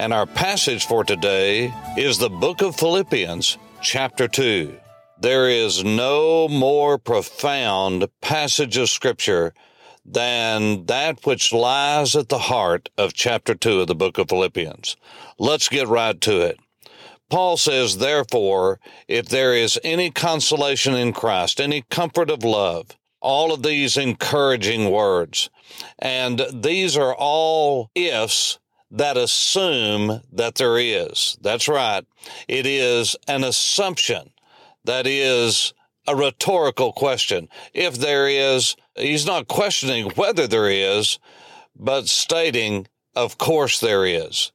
And our passage for today is the book of Philippians, chapter 2. There is no more profound passage of scripture than that which lies at the heart of chapter 2 of the book of Philippians. Let's get right to it. Paul says, therefore, if there is any consolation in Christ, any comfort of love, all of these encouraging words, and these are all ifs that assume that there is. That's right. It is an assumption. That is a rhetorical question. If there is, he's not questioning whether there is, but stating, of course there is.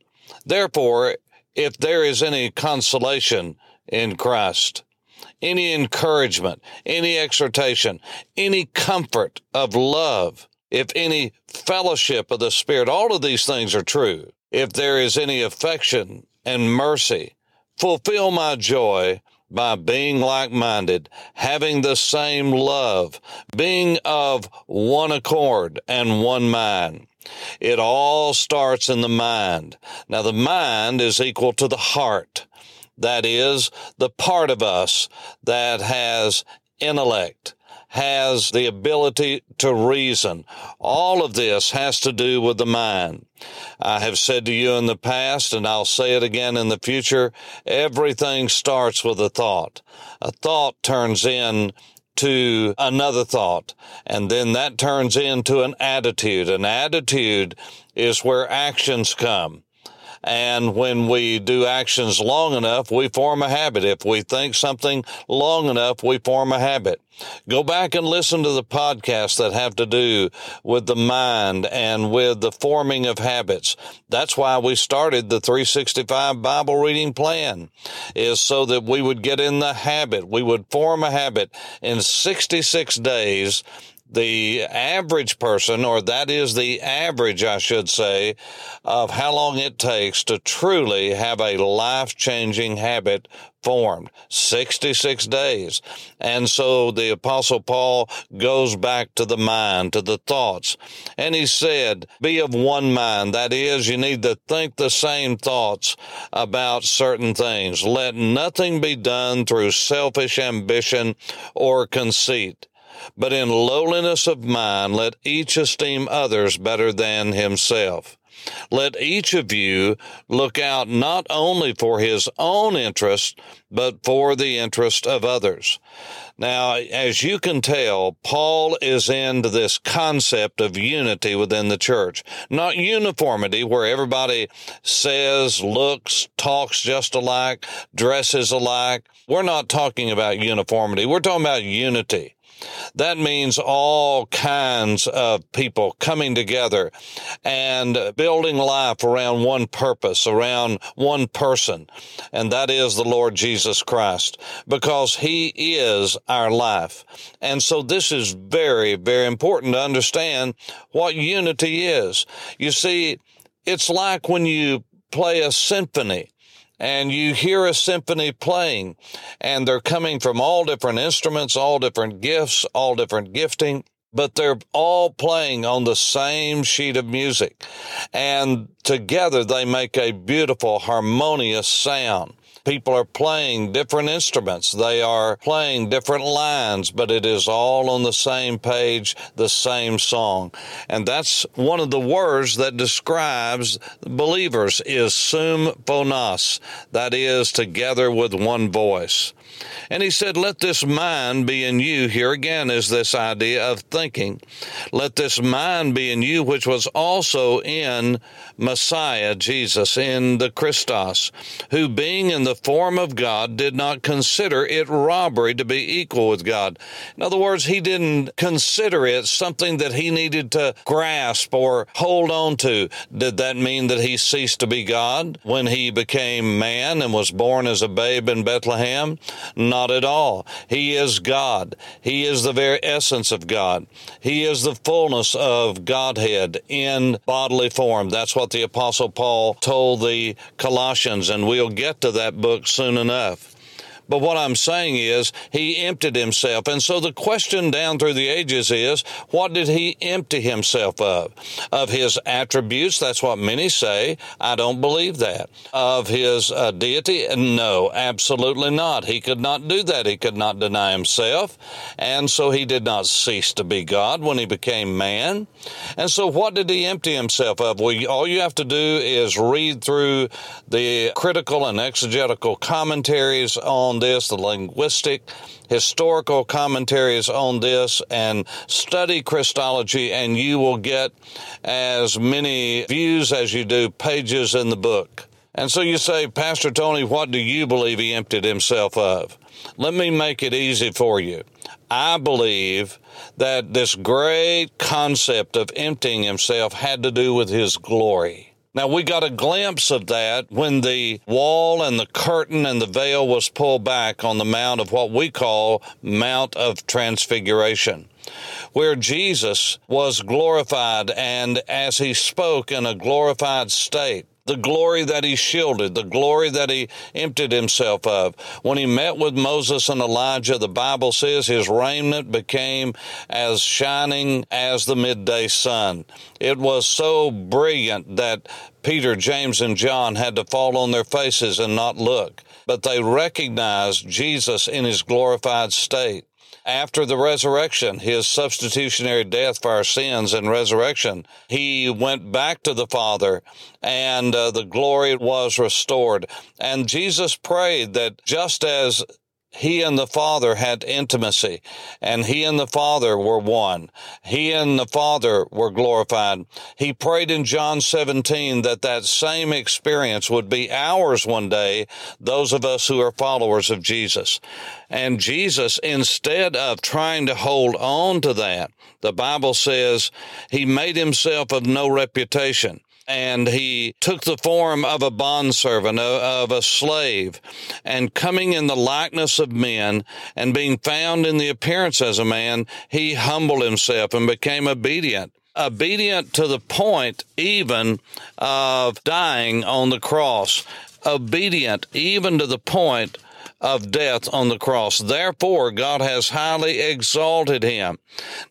Therefore, if there is any consolation in Christ, any encouragement, any exhortation, any comfort of love, if any fellowship of the Spirit, all of these things are true. If there is any affection and mercy, fulfill my joy by being like minded, having the same love, being of one accord and one mind. It all starts in the mind. Now, the mind is equal to the heart. That is the part of us that has intellect, has the ability to reason. All of this has to do with the mind. I have said to you in the past, and I'll say it again in the future, everything starts with a thought. A thought turns in to another thought, and then that turns into an attitude. An attitude is where actions come. And when we do actions long enough, we form a habit. If we think something long enough, we form a habit. Go back and listen to the podcasts that have to do with the mind and with the forming of habits. That's why we started the 365 Bible reading plan is so that we would get in the habit. We would form a habit in 66 days the average person, or that is the average, I should say, of how long it takes to truly have a life changing habit formed 66 days. And so the apostle Paul goes back to the mind, to the thoughts. And he said, be of one mind. That is, you need to think the same thoughts about certain things. Let nothing be done through selfish ambition or conceit but in lowliness of mind let each esteem others better than himself. Let each of you look out not only for his own interest, but for the interest of others. Now, as you can tell, Paul is into this concept of unity within the church, not uniformity where everybody says, looks, talks just alike, dresses alike. We're not talking about uniformity. We're talking about unity. That means all kinds of people coming together and building life around one purpose, around one person, and that is the Lord Jesus Christ, because He is our life. And so this is very, very important to understand what unity is. You see, it's like when you play a symphony and you hear a symphony playing and they're coming from all different instruments, all different gifts, all different gifting, but they're all playing on the same sheet of music and together they make a beautiful harmonious sound. People are playing different instruments. They are playing different lines, but it is all on the same page, the same song. And that's one of the words that describes believers is symphonos. That is together with one voice. And he said, let this mind be in you. Here again is this idea of thinking. Let this mind be in you, which was also in Messiah, Jesus, in the Christos, who being in the the form of God, did not consider it robbery to be equal with God. In other words, he didn't consider it something that he needed to grasp or hold on to. Did that mean that he ceased to be God when he became man and was born as a babe in Bethlehem? Not at all. He is God. He is the very essence of God. He is the fullness of Godhead in bodily form. That's what the Apostle Paul told the Colossians, and we'll get to that book soon enough. But what I'm saying is he emptied himself. And so the question down through the ages is, what did he empty himself of? Of his attributes? That's what many say. I don't believe that. Of his uh, deity? No, absolutely not. He could not do that. He could not deny himself. And so he did not cease to be God when he became man. And so what did he empty himself of? Well, all you have to do is read through the critical and exegetical commentaries on on this, the linguistic, historical commentaries on this, and study Christology, and you will get as many views as you do pages in the book. And so you say, Pastor Tony, what do you believe he emptied himself of? Let me make it easy for you. I believe that this great concept of emptying himself had to do with his glory. Now we got a glimpse of that when the wall and the curtain and the veil was pulled back on the mount of what we call Mount of Transfiguration where Jesus was glorified and as he spoke in a glorified state the glory that he shielded, the glory that he emptied himself of. When he met with Moses and Elijah, the Bible says his raiment became as shining as the midday sun. It was so brilliant that Peter, James, and John had to fall on their faces and not look, but they recognized Jesus in his glorified state after the resurrection, his substitutionary death for our sins and resurrection, he went back to the Father and uh, the glory was restored. And Jesus prayed that just as he and the Father had intimacy, and he and the Father were one. He and the Father were glorified. He prayed in John 17 that that same experience would be ours one day, those of us who are followers of Jesus. And Jesus, instead of trying to hold on to that, the Bible says he made himself of no reputation and he took the form of a bondservant, of a slave, and coming in the likeness of men, and being found in the appearance as a man, he humbled himself and became obedient. Obedient to the point even of dying on the cross. Obedient even to the point of death on the cross. Therefore, God has highly exalted him.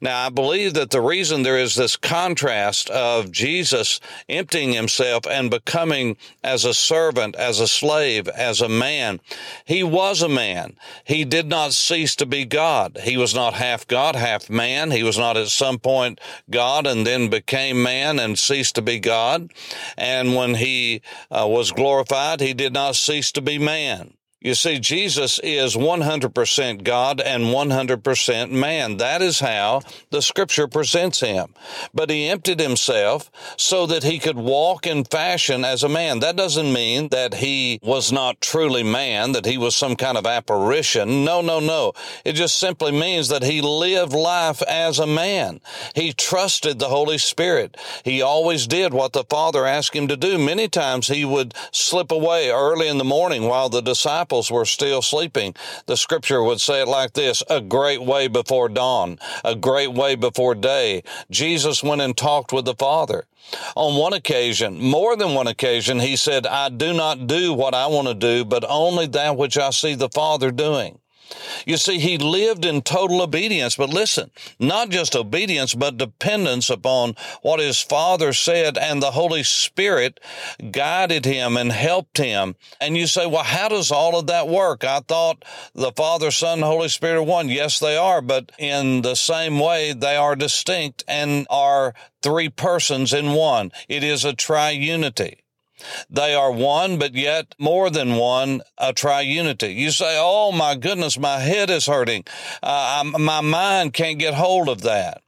Now, I believe that the reason there is this contrast of Jesus emptying himself and becoming as a servant, as a slave, as a man, he was a man. He did not cease to be God. He was not half God, half man. He was not at some point God and then became man and ceased to be God. And when he uh, was glorified, he did not cease to be man. You see, Jesus is 100% God and 100% man. That is how the scripture presents him. But he emptied himself so that he could walk in fashion as a man. That doesn't mean that he was not truly man, that he was some kind of apparition. No, no, no. It just simply means that he lived life as a man. He trusted the Holy Spirit. He always did what the Father asked him to do. Many times he would slip away early in the morning while the disciples disciples were still sleeping. The scripture would say it like this, a great way before dawn, a great way before day. Jesus went and talked with the Father. On one occasion, more than one occasion, he said, I do not do what I want to do, but only that which I see the Father doing. You see, he lived in total obedience, but listen, not just obedience, but dependence upon what his father said and the Holy Spirit guided him and helped him. And you say, well, how does all of that work? I thought the Father, Son, Holy Spirit are one. Yes, they are, but in the same way, they are distinct and are three persons in one. It is a triunity. They are one, but yet more than one, a triunity. You say, Oh my goodness, my head is hurting. Uh, my mind can't get hold of that.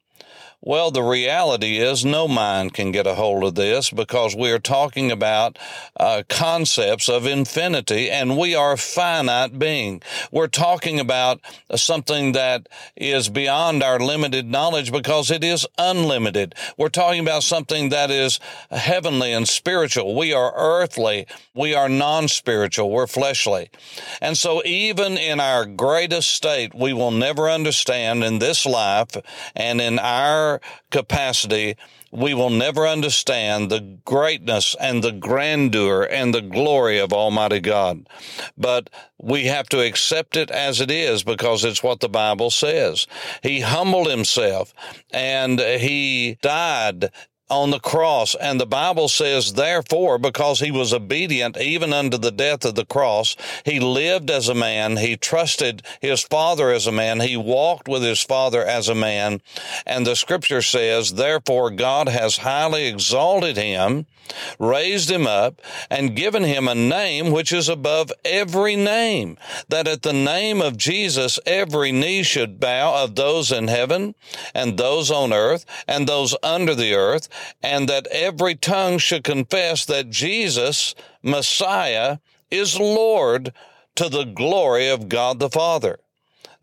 Well, the reality is no mind can get a hold of this because we are talking about uh, concepts of infinity and we are a finite being. We're talking about something that is beyond our limited knowledge because it is unlimited. We're talking about something that is heavenly and spiritual. We are earthly. We are non-spiritual. We're fleshly. And so even in our greatest state, we will never understand in this life and in our capacity, we will never understand the greatness and the grandeur and the glory of Almighty God. But we have to accept it as it is because it's what the Bible says. He humbled himself and he died on the cross. And the Bible says, therefore, because he was obedient even unto the death of the cross, he lived as a man. He trusted his father as a man. He walked with his father as a man. And the scripture says, therefore, God has highly exalted him, raised him up, and given him a name which is above every name, that at the name of Jesus, every knee should bow of those in heaven and those on earth and those under the earth and that every tongue should confess that Jesus, Messiah, is Lord to the glory of God the Father.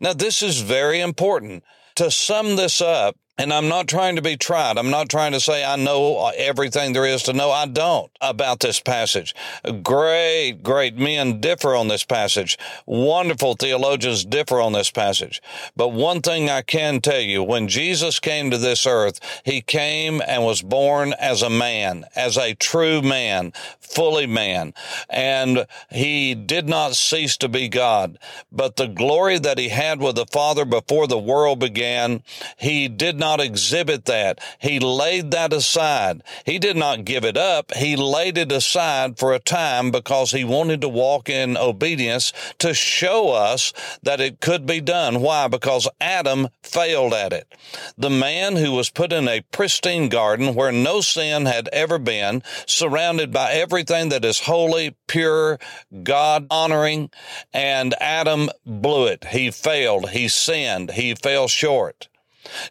Now, this is very important. To sum this up, and I'm not trying to be tried. I'm not trying to say I know everything there is to know. I don't about this passage. Great, great men differ on this passage. Wonderful theologians differ on this passage. But one thing I can tell you, when Jesus came to this earth, he came and was born as a man, as a true man, fully man. And he did not cease to be God. But the glory that he had with the Father before the world began, he did not not exhibit that. He laid that aside. He did not give it up. He laid it aside for a time because he wanted to walk in obedience to show us that it could be done. Why? Because Adam failed at it. The man who was put in a pristine garden where no sin had ever been, surrounded by everything that is holy, pure, God honoring, and Adam blew it. He failed. He sinned. He fell short.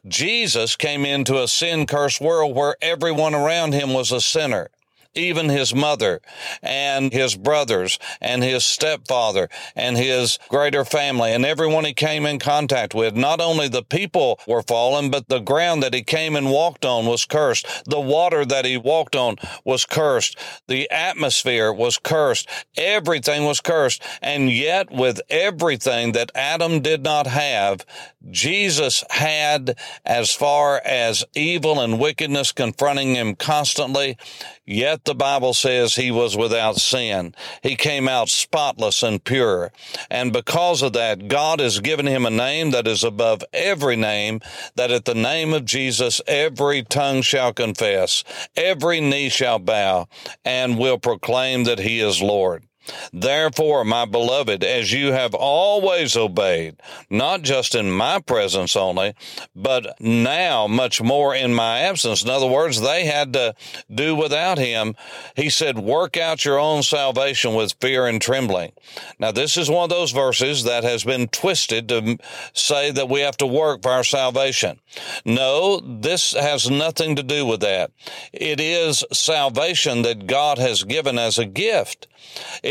Jesus came into a sin cursed world where everyone around him was a sinner even his mother and his brothers and his stepfather and his greater family and everyone he came in contact with. Not only the people were fallen, but the ground that he came and walked on was cursed. The water that he walked on was cursed. The atmosphere was cursed. Everything was cursed. And yet with everything that Adam did not have, Jesus had as far as evil and wickedness confronting him constantly, Yet the Bible says he was without sin. He came out spotless and pure. And because of that, God has given him a name that is above every name, that at the name of Jesus, every tongue shall confess, every knee shall bow, and will proclaim that he is Lord. Therefore, my beloved, as you have always obeyed, not just in my presence only, but now much more in my absence. In other words, they had to do without him. He said, work out your own salvation with fear and trembling. Now, this is one of those verses that has been twisted to say that we have to work for our salvation. No, this has nothing to do with that. It is salvation that God has given as a gift.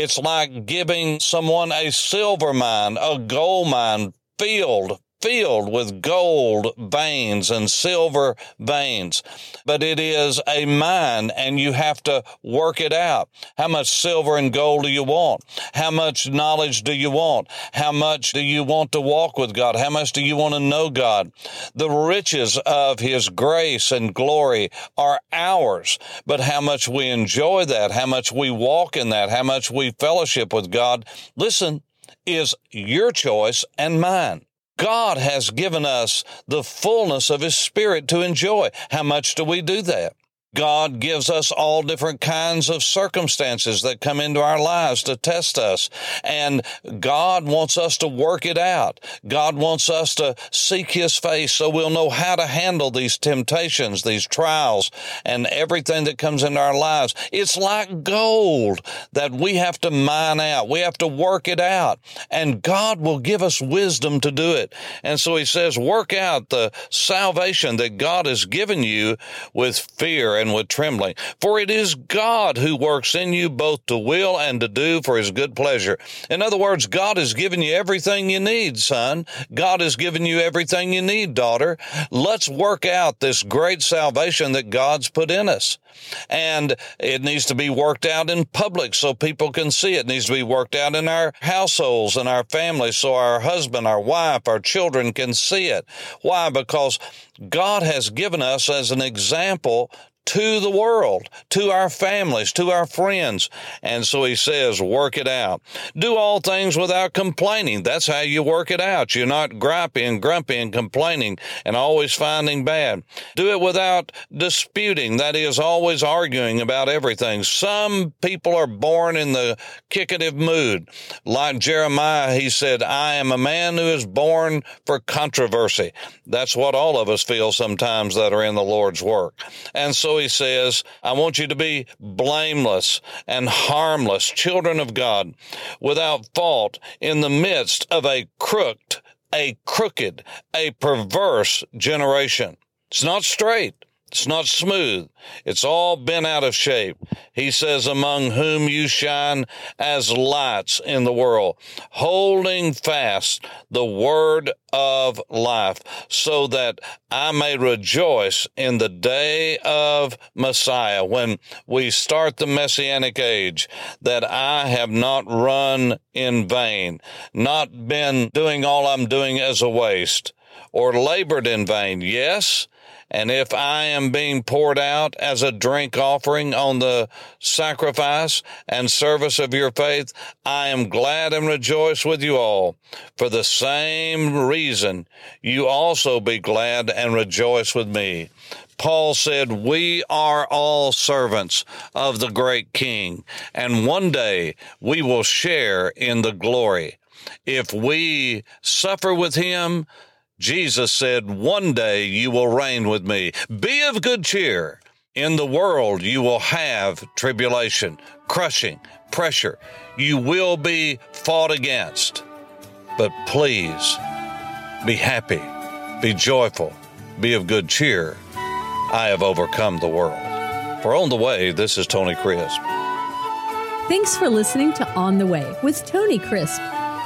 It's like giving someone a silver mine, a gold mine filled filled with gold veins and silver veins, but it is a mine and you have to work it out. How much silver and gold do you want? How much knowledge do you want? How much do you want to walk with God? How much do you want to know God? The riches of His grace and glory are ours, but how much we enjoy that, how much we walk in that, how much we fellowship with God, listen, is your choice and mine. God has given us the fullness of His Spirit to enjoy. How much do we do that? God gives us all different kinds of circumstances that come into our lives to test us. And God wants us to work it out. God wants us to seek His face so we'll know how to handle these temptations, these trials, and everything that comes into our lives. It's like gold that we have to mine out. We have to work it out. And God will give us wisdom to do it. And so He says, work out the salvation that God has given you with fear and with trembling. For it is God who works in you both to will and to do for his good pleasure. In other words, God has given you everything you need, son. God has given you everything you need, daughter. Let's work out this great salvation that God's put in us. And it needs to be worked out in public so people can see it. it needs to be worked out in our households and our families so our husband, our wife, our children can see it. Why? Because God has given us as an example to the world, to our families, to our friends. And so he says, work it out. Do all things without complaining. That's how you work it out. You're not griping and grumpy and complaining and always finding bad. Do it without disputing. That is always arguing about everything. Some people are born in the kickative mood. Like Jeremiah, he said, I am a man who is born for controversy. That's what all of us feel sometimes that are in the Lord's work. And so he says, I want you to be blameless and harmless, children of God, without fault in the midst of a crooked, a crooked, a perverse generation. It's not straight. It's not smooth. It's all been out of shape. He says, among whom you shine as lights in the world, holding fast the word of life, so that I may rejoice in the day of Messiah when we start the messianic age, that I have not run in vain, not been doing all I'm doing as a waste, or labored in vain. Yes, and if I am being poured out as a drink offering on the sacrifice and service of your faith, I am glad and rejoice with you all. For the same reason, you also be glad and rejoice with me. Paul said, We are all servants of the great King, and one day we will share in the glory. If we suffer with him, Jesus said, One day you will reign with me. Be of good cheer. In the world you will have tribulation, crushing, pressure. You will be fought against. But please be happy, be joyful, be of good cheer. I have overcome the world. For On the Way, this is Tony Crisp. Thanks for listening to On the Way with Tony Crisp.